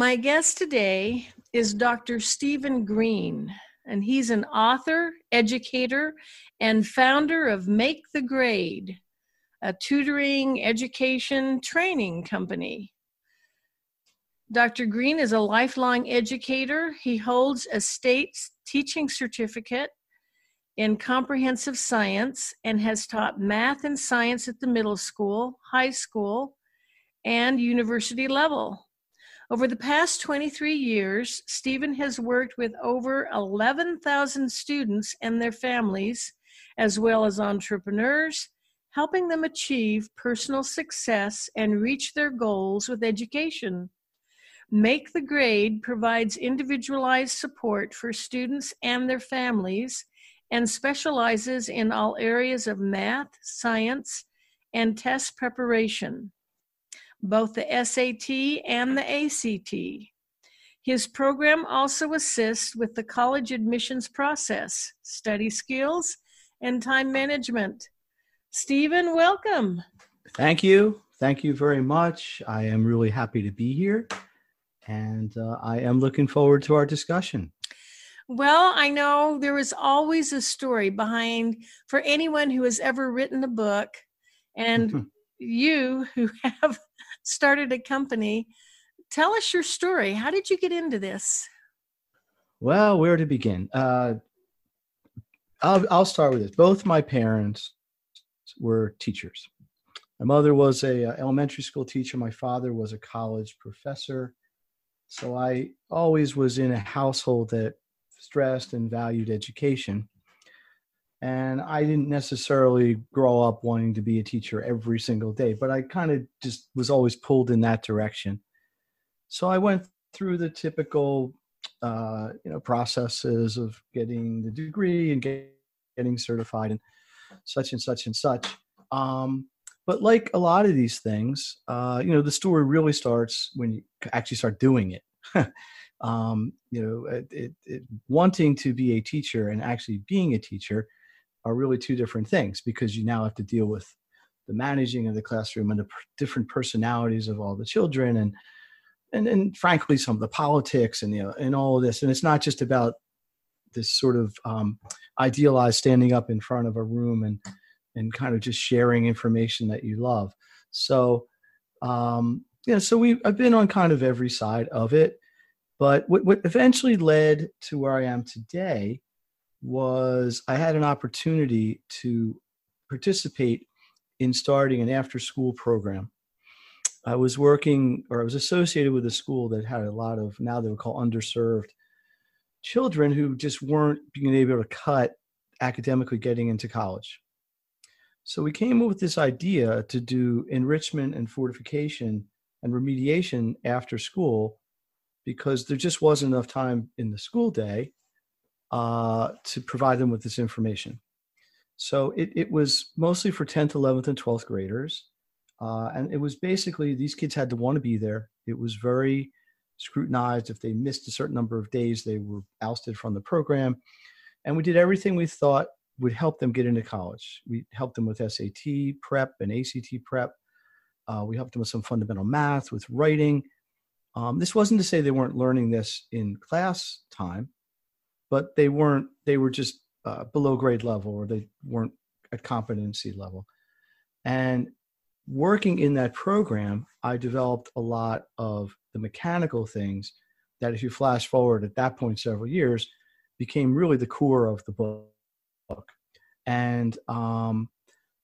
My guest today is Dr. Stephen Green, and he's an author, educator, and founder of Make the Grade, a tutoring, education, training company. Dr. Green is a lifelong educator. He holds a state teaching certificate in comprehensive science and has taught math and science at the middle school, high school, and university level. Over the past 23 years, Stephen has worked with over 11,000 students and their families, as well as entrepreneurs, helping them achieve personal success and reach their goals with education. Make the Grade provides individualized support for students and their families and specializes in all areas of math, science, and test preparation both the SAT and the ACT. His program also assists with the college admissions process, study skills, and time management. Stephen, welcome. Thank you. Thank you very much. I am really happy to be here, and uh, I am looking forward to our discussion. Well, I know there is always a story behind for anyone who has ever written a book, and you who have started a company. Tell us your story. How did you get into this? Well, where to begin? Uh, I'll, I'll start with this. Both my parents were teachers. My mother was a, uh, elementary school teacher. My father was a college professor. So I always was in a household that stressed and valued education. And I didn't necessarily grow up wanting to be a teacher every single day, but I kind of just was always pulled in that direction. So I went through the typical, uh, you know, processes of getting the degree and get, getting certified and such and such and such. Um, but like a lot of these things, uh, you know, the story really starts when you actually start doing it. um, you know, it, it, it, wanting to be a teacher and actually being a teacher are really two different things because you now have to deal with the managing of the classroom and the different personalities of all the children and and and frankly some of the politics and you know and all of this. And it's not just about this sort of um, idealized standing up in front of a room and and kind of just sharing information that you love. So um yeah so we i've been on kind of every side of it but what, what eventually led to where i am today was I had an opportunity to participate in starting an after school program. I was working or I was associated with a school that had a lot of now they would call underserved children who just weren't being able to cut academically getting into college. So we came up with this idea to do enrichment and fortification and remediation after school because there just wasn't enough time in the school day uh, to provide them with this information. So it, it was mostly for 10th, 11th, and 12th graders. Uh, and it was basically these kids had to want to be there. It was very scrutinized. If they missed a certain number of days, they were ousted from the program. And we did everything we thought would help them get into college. We helped them with SAT prep and ACT prep. Uh, we helped them with some fundamental math, with writing. Um, this wasn't to say they weren't learning this in class time, but they weren't they were just uh, below grade level or they weren't at competency level. And working in that program i developed a lot of the mechanical things that if you flash forward at that point several years became really the core of the book. And um,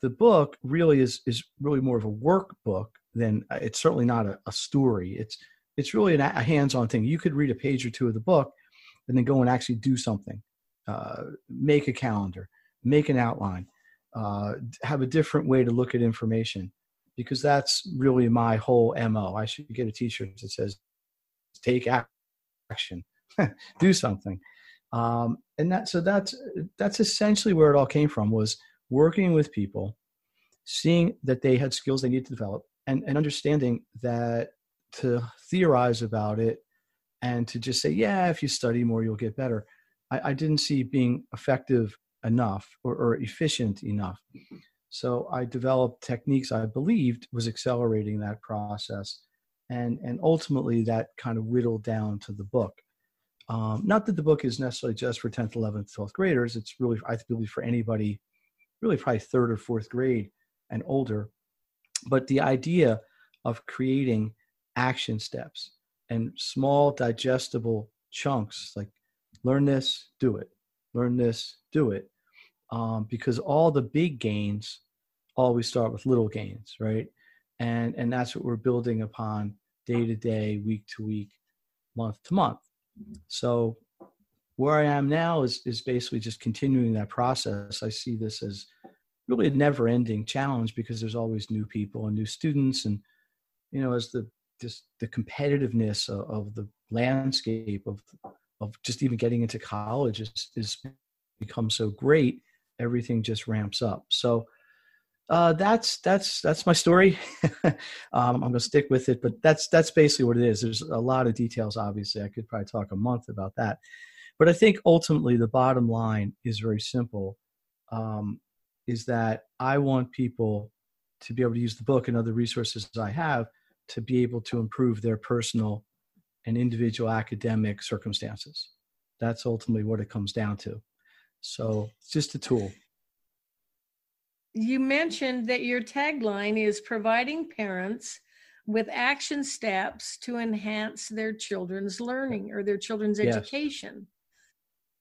the book really is is really more of a workbook than it's certainly not a, a story. It's it's really an, a hands-on thing. You could read a page or two of the book and then go and actually do something. Uh, make a calendar, make an outline, uh, have a different way to look at information. because that's really my whole mo i should get a t-shirt that says take action do something um, and that so that's that's essentially where it all came from was working with people seeing that they had skills they needed to develop and, and understanding that to theorize about it and to just say yeah if you study more you'll get better. I, I didn't see being effective enough or, or efficient enough. So i developed techniques i believed was accelerating that process and and ultimately that kind of whittled down to the book. Um, not that the book is necessarily just for 10th 11th 12th graders. It's really i believe for anybody really probably third or fourth grade and older. But the idea of creating action steps and small digestible chunks like learn this do it learn this do it um, because all the big gains always start with little gains right? And and that's what we're building upon day to day week to week month to month. So where i am now is is basically just continuing that process. I see this as really a never ending challenge because there's always new people and new students and you know as the just the competitiveness of, of the landscape of of just even getting into college is, is become so great everything just ramps up so uh, that's that's that's my story. um, I'm to stick with it, but that's that's basically what it is. There's a lot of details. Obviously, I could probably talk a month about that, but I think ultimately the bottom line is very simple. Um, is that I want people to be able to use the book and other resources I have to be able to improve their personal and individual academic circumstances. That's ultimately what it comes down to. So it's just a tool you mentioned that your tagline is providing parents with action steps to enhance their children's learning or their children's yes. education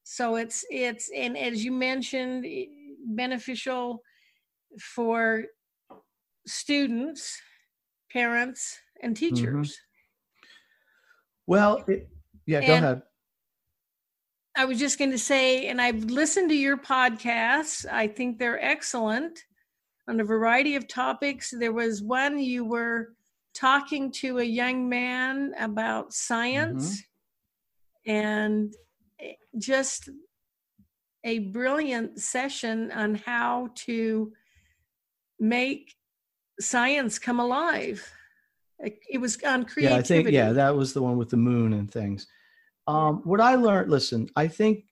so it's it's and as you mentioned beneficial for students parents and mm-hmm. teachers mm-hmm. well it, yeah go ahead I was just going to say, and I've listened to your podcasts. I think they're excellent on a variety of topics. There was one you were talking to a young man about science mm-hmm. and just a brilliant session on how to make science come alive. It was on creativity. Yeah, I think yeah, that was the one with the moon and things. Um, what I learned, listen, I think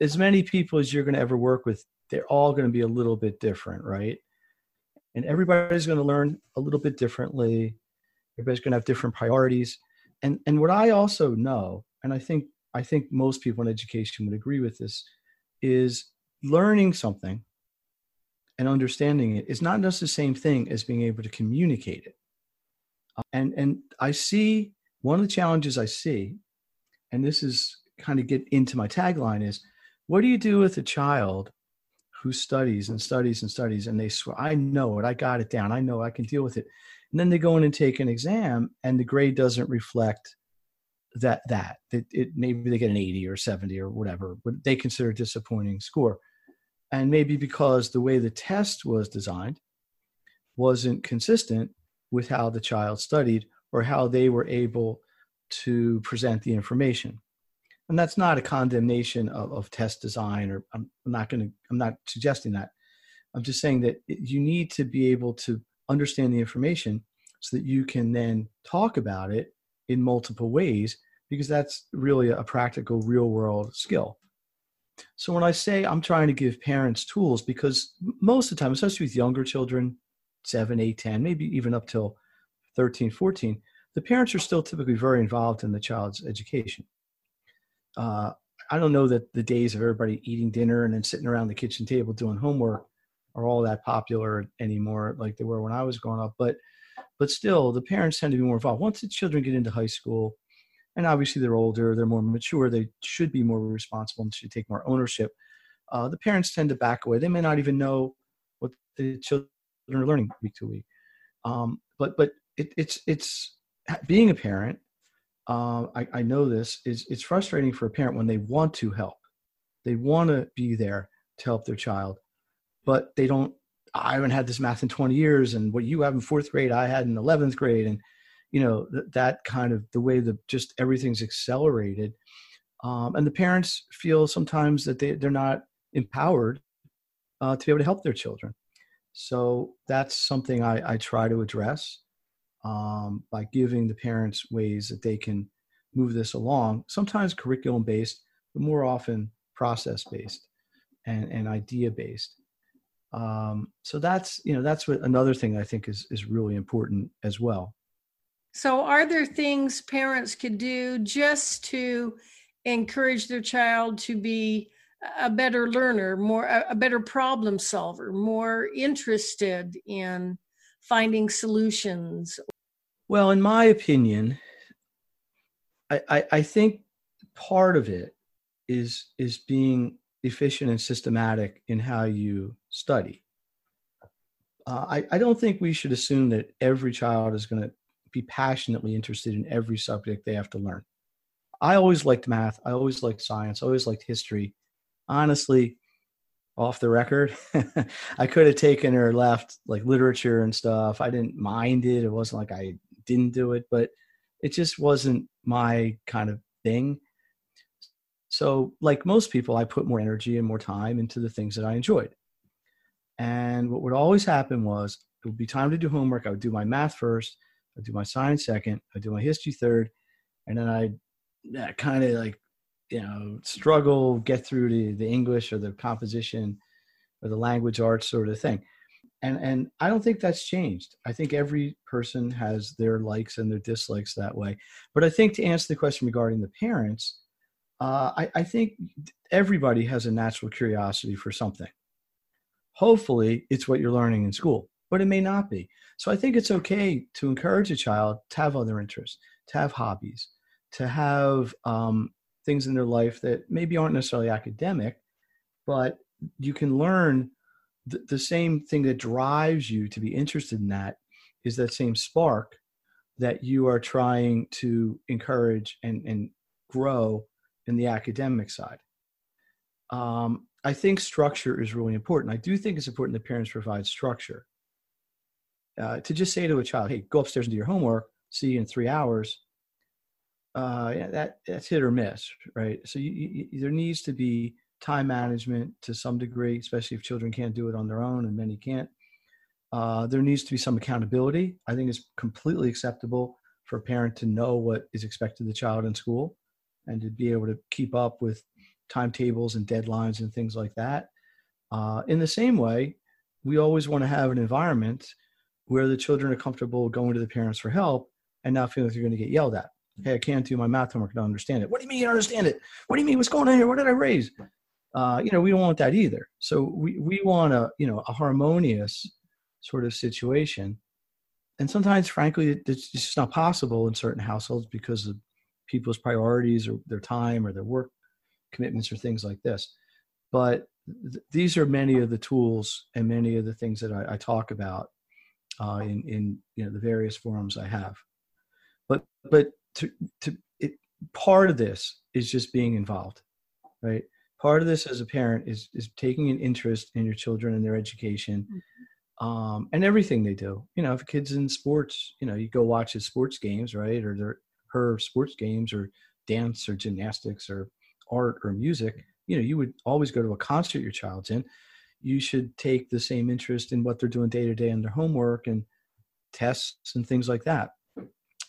as many people as you're going to ever work with, they're all going to be a little bit different, right? And everybody's going to learn a little bit differently. Everybody's going to have different priorities. And and what I also know, and I think I think most people in education would agree with this, is learning something and understanding it is not just the same thing as being able to communicate it. And and I see one of the challenges I see and this is kind of get into my tagline is what do you do with a child who studies and studies and studies and they swear i know it i got it down i know i can deal with it and then they go in and take an exam and the grade doesn't reflect that that it, it maybe they get an 80 or 70 or whatever but they consider a disappointing score and maybe because the way the test was designed wasn't consistent with how the child studied or how they were able to present the information. And that's not a condemnation of, of test design or i'm, I'm not going to i'm not suggesting that. I'm just saying that you need to be able to understand the information so that you can then talk about it in multiple ways because that's really a practical real world skill so when i say i'm trying to give parents tools because most of the time especially with younger children 7 8 10 maybe even up till 13 14 the parents are still typically very involved in the child's education. Uh, I don't know that the days of everybody eating dinner and then sitting around the kitchen table doing homework are all that popular anymore like they were when I was growing up. But but still, the parents tend to be more involved. Once the children get into high school, and obviously they're older, they're more mature, they should be more responsible and should take more ownership. Uh, the parents tend to back away. They may not even know what the children are learning week to week. Um, but but it, it's it's being a parent, uh, I, I know this is it's frustrating for a parent when they want to help, they want to be there to help their child, but they don't I haven't had this math in 20 years, and what you have in fourth grade, I had in 11th grade, and you know th- that kind of the way that just everything's accelerated, um, and the parents feel sometimes that they they're not empowered uh, to be able to help their children. So that's something I, I try to address um, by giving the parents ways that they can move this along. Sometimes curriculum based, but more often process based and, and idea based. Um, so that's you know that's what another thing I think is is really important as well. So are there things parents could do just to encourage their child to be a better learner, more a better problem solver, more interested in finding solutions? Well, in my opinion, I, I, I think part of it is is being efficient and systematic in how you study. Uh, I, I don't think we should assume that every child is going to be passionately interested in every subject they have to learn. I always liked math. I always liked science. I always liked history. Honestly, off the record, I could have taken or left like literature and stuff. I didn't mind it. It wasn't like I didn't do it, but it just wasn't my kind of thing. So, like most people, I put more energy and more time into the things that I enjoyed. And what would always happen was it would be time to do homework. I would do my math first, I'd do my science second, I'd do my history third, and then yeah, kind of like, you know, struggle, get through the, the English or the composition or the language arts sort of thing. And, and I don't think that's changed. I think every person has their likes and their dislikes that way. But I think to answer the question regarding the parents, uh, I, I think everybody has a natural curiosity for something. Hopefully, it's what you're learning in school, but it may not be. So I think it's okay to encourage a child to have other interests, to have hobbies, to have um, things in their life that maybe aren't necessarily academic, but you can learn th- the same thing that drives you to be interested in that is that same spark that you are trying to encourage and, and grow in the academic side. Um, I think structure is really important. I do think it's important that parents provide structure. Uh, to just say to a child, "Hey, go upstairs and do your homework. See you in three hours." Uh, yeah, that that's hit or miss, right? So you, you, there needs to be time management to some degree, especially if children can't do it on their own, and many can't. Uh, there needs to be some accountability. I think it's completely acceptable for a parent to know what is expected of the child in school and to be able to keep up with timetables and deadlines and things like that. Uh, in the same way, we always want to have an environment where the children are comfortable going to the parents for help and not feeling like they're going to get yelled at. Hey, I can't do my math homework. I don't understand it. What do you mean you don't understand it? What do you mean? What's going on here? What did I raise? Uh, you know, we don't want that either. So we, we want a, you know, a harmonious sort of situation. And sometimes, frankly, it's just not possible in certain households because of people's priorities or their time or their work commitments or things like this. But th- these are many of the tools and many of the things that I, I talk about uh, in, in you know the various forums I have. But but to to it, part of this is just being involved, right? Part of this as a parent is is taking an interest in your children and their education. Mm-hmm. Um, and everything they do. You know, if a kid's in sports, you know, you go watch his sports games, right? Or they're her sports games or dance or gymnastics or art or music, you know, you would always go to a concert your child's in. You should take the same interest in what they're doing day to day in their homework and tests and things like that.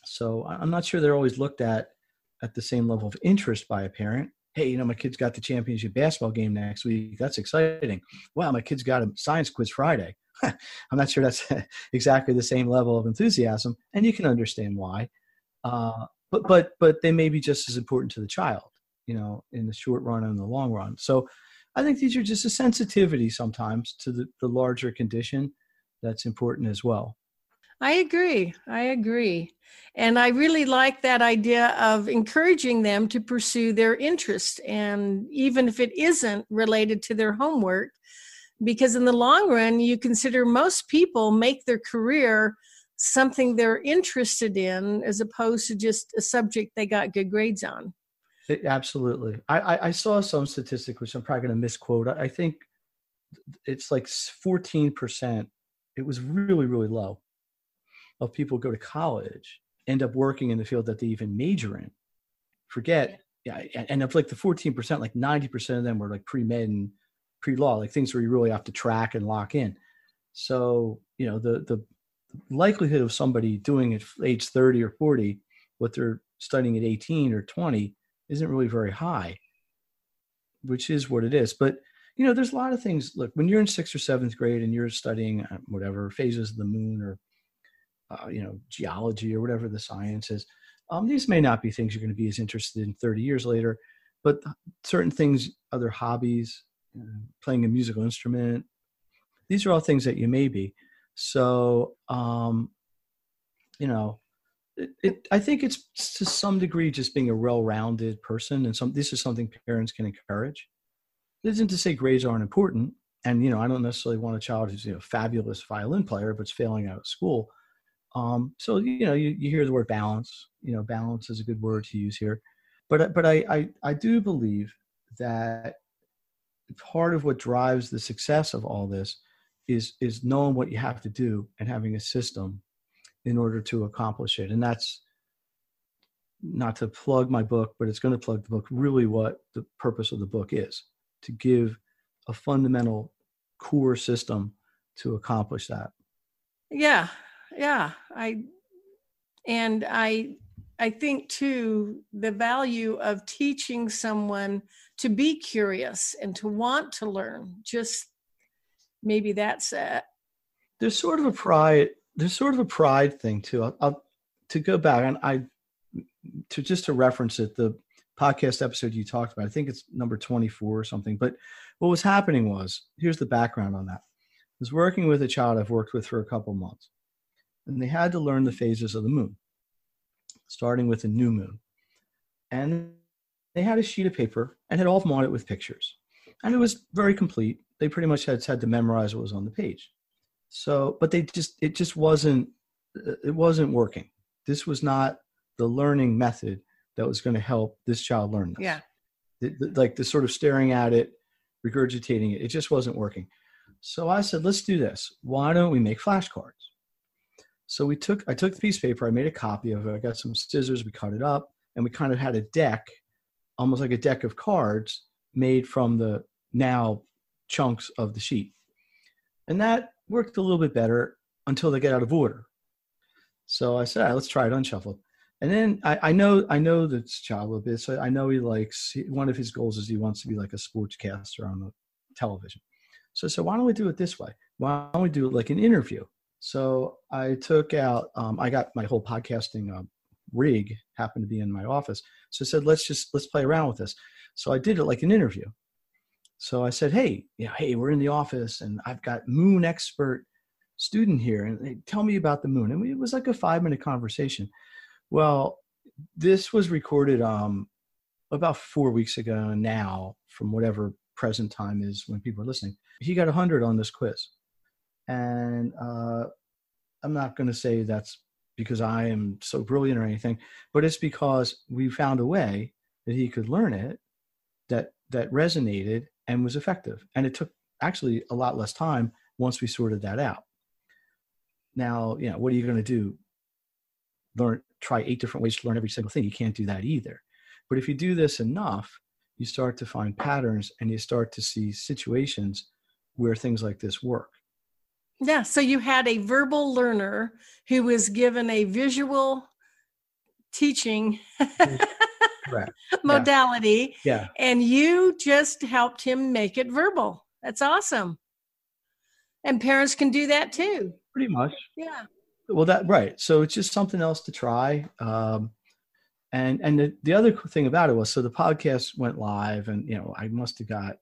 So I'm not sure they're always looked at at the same level of interest by a parent. Hey, you know, my kid's got the championship basketball game next week. That's exciting. Wow, my kid's got a science quiz Friday. I'm not sure that's exactly the same level of enthusiasm, and you can understand why. Uh, but but but they may be just as important to the child, you know, in the short run and the long run. So I think these are just a sensitivity sometimes to the, the larger condition that's important as well. I agree. I agree. And I really like that idea of encouraging them to pursue their interest. And even if it isn't related to their homework, because in the long run, you consider most people make their career something they're interested in as opposed to just a subject they got good grades on. It, absolutely. I, I, I, saw some statistic, which I'm probably going to misquote. I think it's like 14%. It was really, really low of people go to college, end up working in the field that they even major in. Forget, yeah, and of like the 14%, like 90% of them were like pre med and pre law, like things where you really have to track and lock in. So, you know, the, the likelihood of somebody doing at age 30 or 40 what they're studying at 18 or 20 isn't really very high, which is what it is. But you know, there's a lot of things. Look, when you're in sixth or seventh grade and you're studying uh, whatever phases of the moon or uh, you know geology or whatever the science is, um, these may not be things you're going to be as interested in 30 years later. But certain things, other hobbies, uh, playing a musical instrument, these are all things that you may be. So, um, you know, it, I think it's to some degree just being a well-rounded person, and some this is something parents can encourage. It isn't to say grades aren't important, and you know I don't necessarily want a child who's you know fabulous violin player but's failing out of school. Um, so you know you, you hear the word balance. You know balance is a good word to use here, but but I I, I do believe that part of what drives the success of all this is is knowing what you have to do and having a system in order to accomplish it. And that's not to plug my book, but it's going to plug the book really what the purpose of the book is to give a fundamental core system to accomplish that. Yeah. Yeah. I, and I, I think too, the value of teaching someone to be curious and to want to learn, just maybe that's it. There's sort of a pride there's sort of a pride thing too. I'll, I'll, to go back and I to just to reference it, the podcast episode you talked about, I think it's number 24 or something. But what was happening was here's the background on that. I was working with a child I've worked with for a couple months, and they had to learn the phases of the moon, starting with the new moon. And they had a sheet of paper and had all of them on it with pictures. And it was very complete. They pretty much had had to memorize what was on the page. So, but they just, it just wasn't, it wasn't working. This was not the learning method that was going to help this child learn this. Yeah. The, the, like the sort of staring at it, regurgitating it, it just wasn't working. So I said, let's do this. Why don't we make flashcards? So we took, I took the piece of paper, I made a copy of it, I got some scissors, we cut it up, and we kind of had a deck, almost like a deck of cards made from the now chunks of the sheet. And that worked a little bit better until they get out of order. So I said, let's try it unshuffled. And then I, I, know I know this child a bit, so I know he likes one of his goals is he wants to be like a sportscaster on the television. So so why don't we do it this way? Why don't we do it like an interview? So I took out um, I got my whole podcasting uh, rig happened to be in my office. So I said let's just let's play around with this. So I did it like an interview. So I said, hey, you know, hey, we're in the office and I've got moon expert student here and they tell me about the moon. And it was like a five minute conversation. Well, this was recorded um, about four weeks ago now from whatever present time is when people are listening. He got 100 on this quiz. And uh, I'm not going to say that's because I am so brilliant or anything, but it's because we found a way that he could learn it that that resonated and was effective. And it took actually a lot less time once we sorted that out. Now, you know, what are you going to do? Learn, try eight different ways to learn every single thing. You can't do that either. But if you do this enough, you start to find patterns and you start to see situations where things like this work. Yeah. So you had a verbal learner who was given a visual teaching. Correct. modality. Yeah. And you just helped him make it verbal. That's awesome. And parents can do that too. Pretty much. Yeah. Well, that right. So it's just something else to try. Um, and and the, the other thing about it was so the podcast went live, and you know I must have got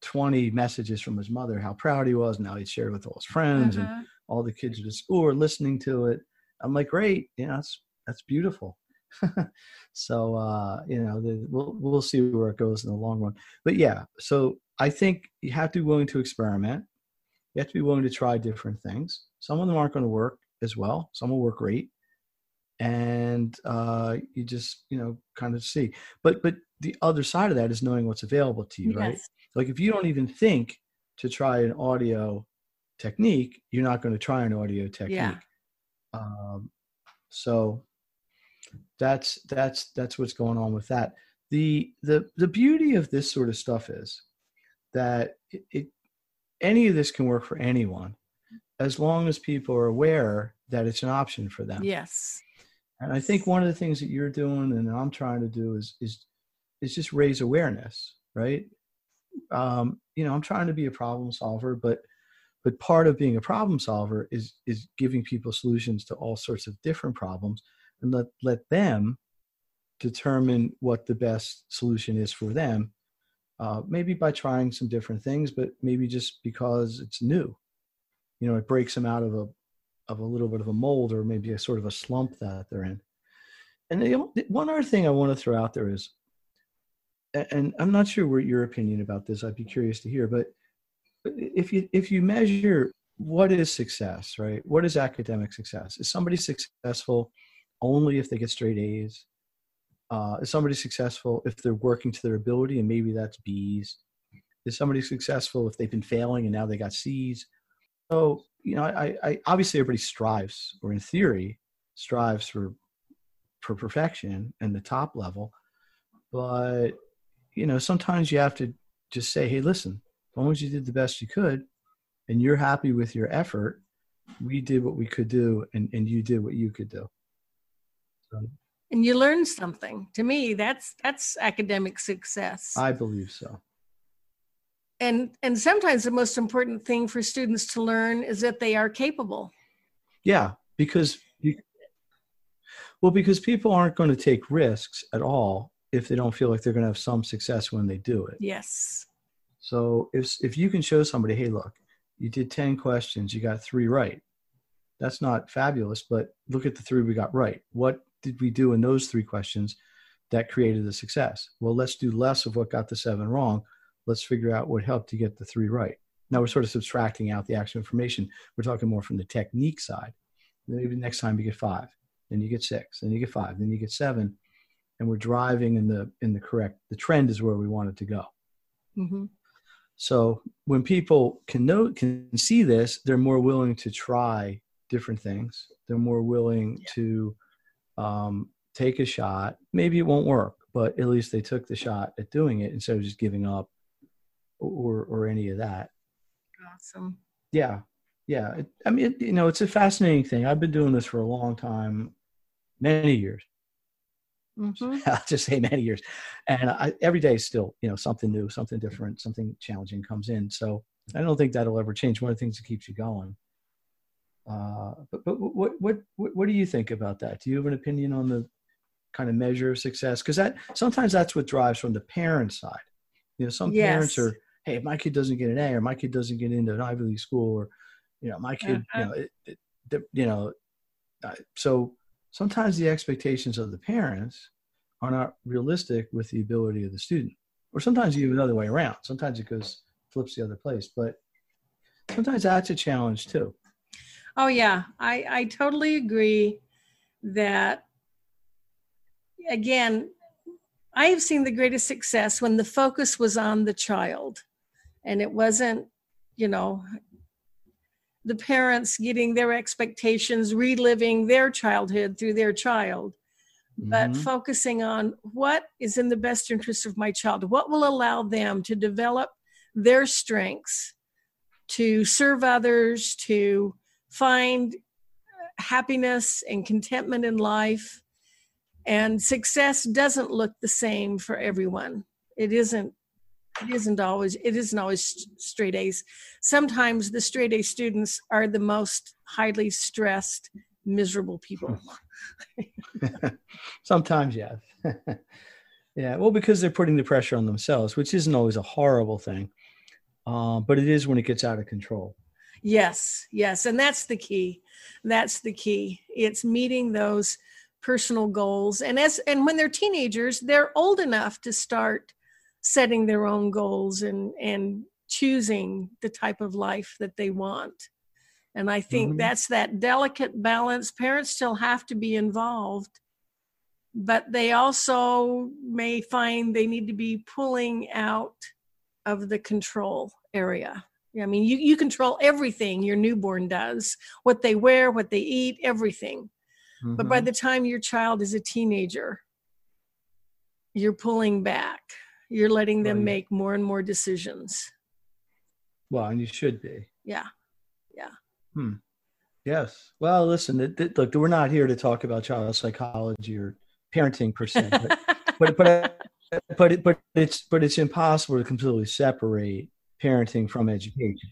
20 messages from his mother how proud he was. Now he'd shared with all his friends uh-huh. and all the kids at his school were listening to it. I'm like, great, yeah that's that's beautiful. so uh, you know, the, we'll we'll see where it goes in the long run. But yeah, so I think you have to be willing to experiment. You have to be willing to try different things. Some of them aren't going to work as well. Some will work great, and uh, you just you know kind of see. But but the other side of that is knowing what's available to you, yes. right? Like if you don't even think to try an audio technique, you're not going to try an audio technique. Yeah. Um, so that's that's that's what's going on with that. The the the beauty of this sort of stuff is that it, it any of this can work for anyone as long as people are aware that it's an option for them. Yes. And I think one of the things that you're doing and I'm trying to do is is is just raise awareness, right? Um, you know, I'm trying to be a problem solver, but but part of being a problem solver is is giving people solutions to all sorts of different problems and let let them determine what the best solution is for them uh, maybe by trying some different things but maybe just because it's new. You know it breaks them out of a of a little bit of a mold or maybe a sort of a slump that they're in. And one other thing i want to throw out there is and i'm not sure what your opinion about this i'd be curious to hear but if you if you measure what is success right? What is academic success? Is somebody successful only if they get straight a's. Uh, is somebody successful if they're working to their ability and maybe that's b's. Is somebody successful if they've been failing and now they got c's? So you know i, I obviously everybody strives or in theory strives for for perfection and the top level. But you know sometimes you have to just say hey listen as long as you did the best you could and you're happy with your effort, we did what we could do and, and you did what you could do. And you learn something. To me, that's that's academic success. I believe so. And and sometimes the most important thing for students to learn is that they are capable. Yeah, because you, well, because people aren't going to take risks at all if they don't feel like they're going to have some success when they do it. Yes. So if if you can show somebody, hey, look, you did 10 questions, you got three right. That's not fabulous, but look at the three we got right. What did we do in those three questions that created the success? Well, let's do less of what got the seven wrong. Let's figure out what helped to get the three right. Now we're sort of subtracting out the actual information. We're talking more from the technique side. Maybe next time you get five, then you get six, then you get five, then you get seven, and we're driving in the in the correct. The trend is where we want it to go. Mm-hmm. So when people can know can see this, they're more willing to try different things. They're more willing yeah. to um, take a shot. Maybe it won't work, but at least they took the shot at doing it instead of just giving up or or any of that. Awesome. Yeah, yeah. It, I mean, it, you know, it's a fascinating thing. I've been doing this for a long time, many years, Mm-hmm. I'll just say many years, and I, every day is still you know something new, something different, something challenging comes in. So I don't think that'll ever change. One of the things that keeps you going. Uh, but but what what what do you think about that? Do you have an opinion on the kind of measure of success? Because that sometimes that's what drives from the parent side. You know, some yes. parents are, hey, if my kid doesn't get an A, or my kid doesn't get into an Ivy League school, or you know, my kid, uh-huh. you know, it, it, you know, uh, so sometimes the expectations of the parents are not realistic with the ability of the student. Or sometimes even the other way around. Sometimes it goes flips the other place. But sometimes that's a challenge too. Oh yeah. I, I totally agree that again, I have seen the greatest success when the focus was on the child and it wasn't, you know, the parents getting their expectations, reliving their childhood through their child, but mm-hmm. focusing on what is in the best interest of my child, what will allow them to develop their strengths, to serve others, to find happiness and contentment in life. And success doesn't look the same for everyone. It isn't it isn't always it isn't always straight a's sometimes the straight a students are the most highly stressed miserable people sometimes yes yeah well because they're putting the pressure on themselves which isn't always a horrible thing uh, but it is when it gets out of control yes yes and that's the key. That's the key. It's meeting those personal goals and as and when they're teenagers they're old enough to start setting their own goals and and choosing the type of life that they want. And i think mm-hmm. that's that delicate balance. Parents still have to be involved but they also may find they need to be pulling out of the control area I mean, you, you control everything your newborn does what they wear, what they eat, everything. Mm-hmm. But by mm-hmm. the time your child is a teenager, you're pulling back. You're letting them make more and more decisions. Well, and you should be. Yeah. Yeah. Hmm. Yes. Well, listen, it, it, look, we're not here to talk about child psychology or parenting per se, but, but, but, but, it, but it's, but it's impossible to completely separate parenting from education.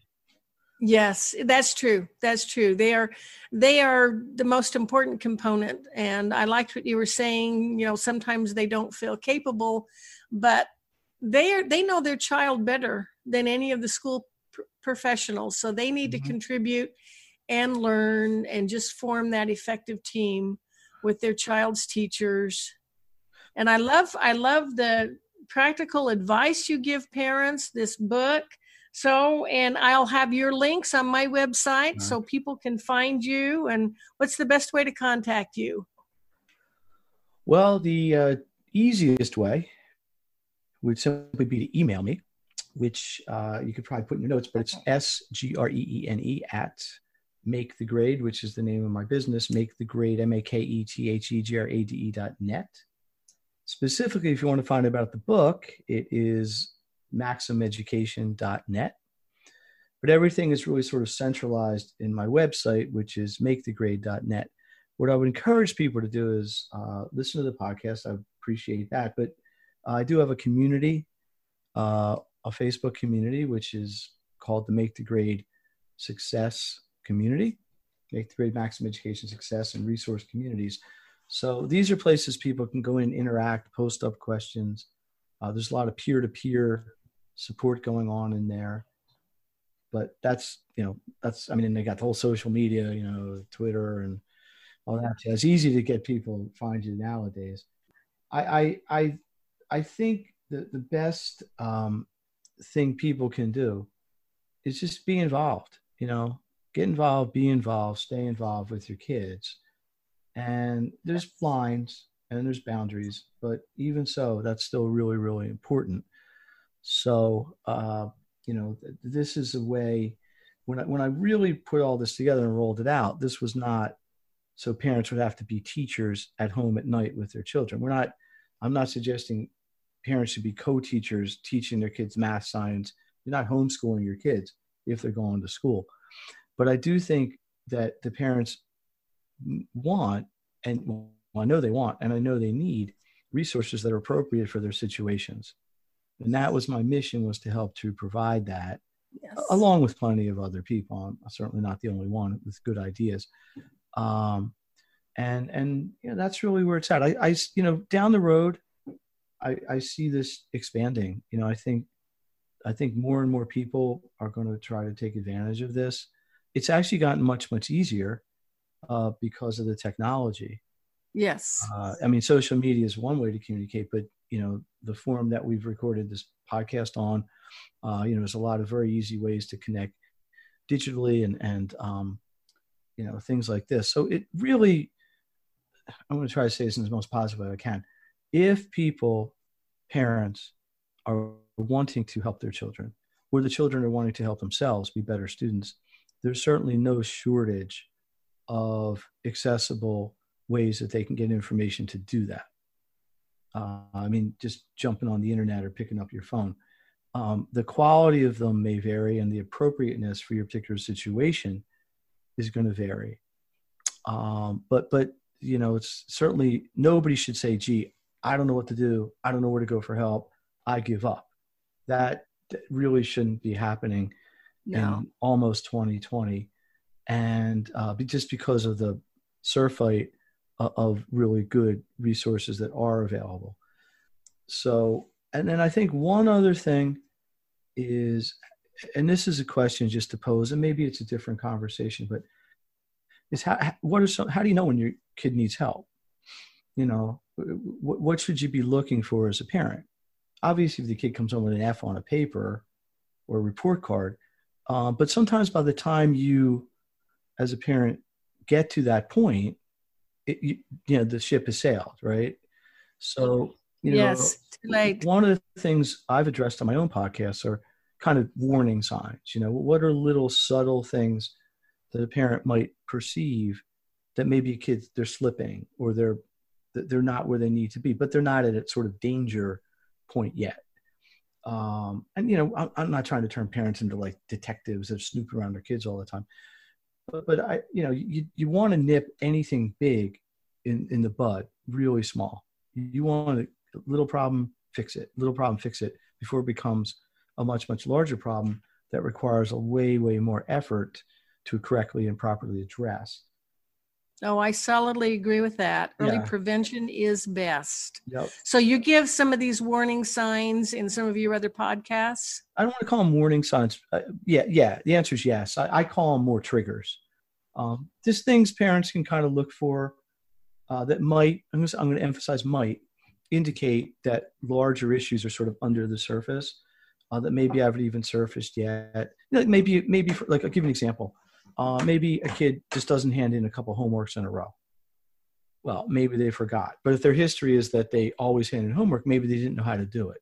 Yes, that's true. That's true. They are they are the most important component and I liked what you were saying, you know, sometimes they don't feel capable, but they are they know their child better than any of the school pr- professionals. So they need mm-hmm. to contribute and learn and just form that effective team with their child's teachers. And I love I love the practical advice you give parents, this book so, and I'll have your links on my website so people can find you. And what's the best way to contact you? Well, the uh, easiest way would simply be to email me, which uh, you could probably put in your notes, but it's S G R E E N E at make the grade, which is the name of my business, make the grade, M A K E T H E G R A D E dot net. Specifically, if you want to find out about the book, it is maximeducation.net. But everything is really sort of centralized in my website, which is makethegrade.net. What I would encourage people to do is uh, listen to the podcast. I appreciate that. But I do have a community, uh, a Facebook community, which is called the Make the Grade Success Community, Make the Grade Maximum Education Success and Resource Communities. So these are places people can go in, interact, post up questions. Uh, there's a lot of peer to peer support going on in there. But that's you know that's I mean they got the whole social media you know Twitter and all that. It's easy to get people find you nowadays. I I I, I think the the best um, thing people can do is just be involved. You know, get involved, be involved, stay involved with your kids. And there's lines and there's boundaries, but even so, that's still really, really important. So, uh, you know, th- this is a way when I, when I really put all this together and rolled it out, this was not so parents would have to be teachers at home at night with their children. We're not, I'm not suggesting parents should be co-teachers teaching their kids math, science. You're not homeschooling your kids if they're going to school. But I do think that the parents want, and well, I know they want, and I know they need resources that are appropriate for their situations. And that was my mission was to help to provide that yes. along with plenty of other people. I'm certainly not the only one with good ideas. Um, and and you know, that's really where it's at. I, I you know down the road I, I see this expanding. You know i think i think more and more people are going to try to take advantage of this. It's actually gotten much much easier uh, because of the technology. Yes. Uh, i mean social media is one way to communicate but you know the form that we've recorded this podcast on uh, you know there's a lot of very easy ways to connect digitally and and um, you know things like this. So it really i'm going to try to say this in the most positive way i can. If people parents are wanting to help their children or the children are wanting to help themselves be better students there's certainly no shortage of accessible ways that they can get information to do that uh, I mean, just jumping on the internet or picking up your phone. Um, the quality of them may vary, and the appropriateness for your particular situation is going to vary. Um, but but you know, it's certainly nobody should say, "Gee, I don't know what to do. I don't know where to go for help. I give up." That really shouldn't be happening no. in almost 2020, and uh, just because of the surfeit of really good resources that are available. So, and then I think one other thing is, and this is a question just to pose, and maybe it's a different conversation, but is how what are some how do you know when your kid needs help? You know, what, what should you be looking for as a parent? Obviously, if the kid comes home with an F on a paper or a report card, uh, but sometimes by the time you, as a parent, get to that point, it, you, you, know the ship has sailed right so you know yes, one of the things i've addressed on my own podcast are kind of warning signs. You know, what are little subtle things that a parent might perceive that maybe a kid they're slipping or they're they're not where they need to be, but they're not at a sort of danger point yet. Um, and you know, I'm, I'm not trying to turn parents into like detectives that snoop around their kids all the time, but but I, you know, you you want to nip anything big in in the bud really small. You want a little problem, fix it. Little problem, fix it before it becomes a much much larger problem that requires a way way more effort to correctly and properly address. Oh, I solidly agree with that. Early yeah. prevention is best. Yep. So you give some of these warning signs in some of your other podcasts? I don't want to call them warning signs. Uh, yeah, yeah. The answer is yes. I, I call them more triggers. Um, just things parents can kind of look for uh, that might, I'm going, to, I'm going to emphasize might, indicate that larger issues are sort of under the surface uh, that maybe haven't even surfaced yet. Know, maybe, maybe for, like I'll give you an example. Uh, maybe a kid just doesn't hand in a couple homeworks in a row. Well, maybe they forgot. But if their history is that they always hand in homework, maybe they didn't know how to do it,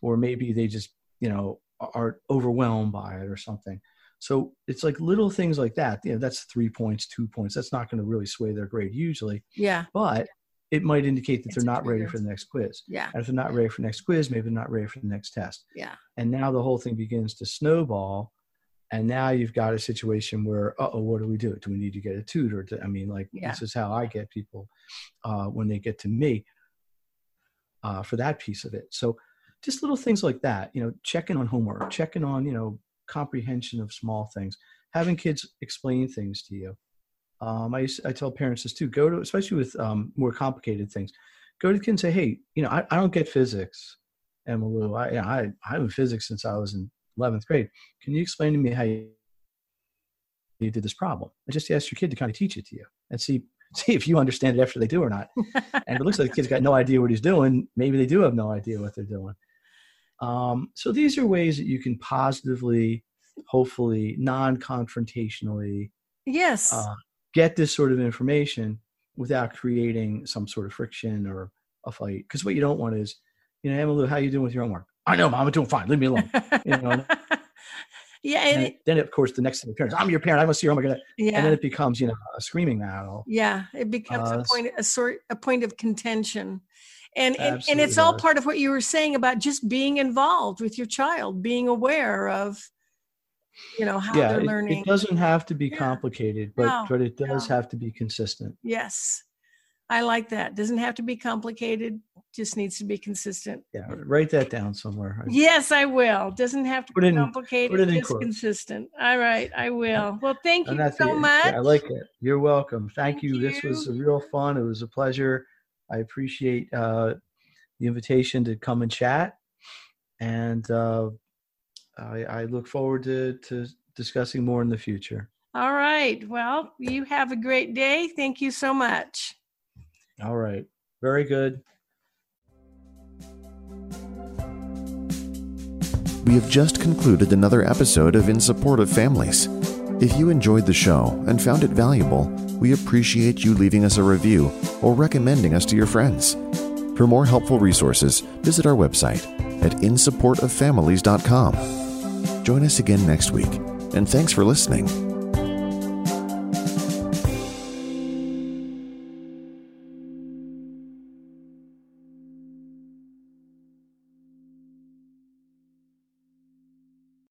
or maybe they just you know are overwhelmed by it or something. So it's like little things like that. You know, that's three points, two points. That's not going to really sway their grade usually. Yeah. But it might indicate that it's they're not ready for the next quiz. Yeah. And if they're not ready for the next quiz, maybe they're not ready for the next test. Yeah. And now the whole thing begins to snowball. And now you've got a situation where, oh, what do we do? Do we need to get a tutor? To, I mean, like, yeah. this is how I get people uh, when they get to me uh, for that piece of it. So just little things like that, you know, checking on homework, checking on, you know, comprehension of small things, having kids explain things to you. Um, I, used, I tell parents this too. Go to, especially with um, more complicated things, go to the kid and say, "Hey, you know, I, I don't get physics, Emma Lou. I, I I'm in physics since I was in 11th grade. Can you explain to me how you, you did this problem?" And just ask your kid to kind of teach it to you and see see if you understand it after they do or not. and it looks like the kid's got no idea what he's doing, maybe they do have no idea what they're doing. Um, so these are ways that you can positively, hopefully, non-confrontationally, yes, uh, get this sort of information without creating some sort of friction or a fight. Because what you don't want is, you know, Emily, how are you doing with your homework? I know, mom, I'm doing fine. Leave me alone. You know. yeah, and, and it, then of course the next thing parents, I'm your parent. I must see your homework. Yeah. And then it becomes, you know, a screaming battle. Yeah, it becomes uh, a point, a sort, a point of contention and and, and it's all part of what you were saying about just being involved with your child being aware of you know how yeah, they're it, learning it doesn't have to be yeah. complicated but no, but it does no. have to be consistent yes i like that. Doesn't have to be complicated just needs to be consistent. Yeah write that down somewhere. Yes i will. Doesn't have to put be in, complicated put it just quotes. consistent. All right i will. Well thank you so much. Yeah, i like it. You're welcome. Thank, thank you. you. this was real fun. It was a pleasure. I appreciate uh, the invitation to come and chat, and uh, I, I, look forward to, to discussing more in the future. All right. Well, you have a great day. Thank you so much. All right. Very good. We have just concluded another episode of In Support of Families. If you enjoyed the show and found it valuable, we appreciate you leaving us a review or recommending us to your friends. For more helpful resources, visit our website at insupportoffamilies.com. Join us again next week, and thanks for listening.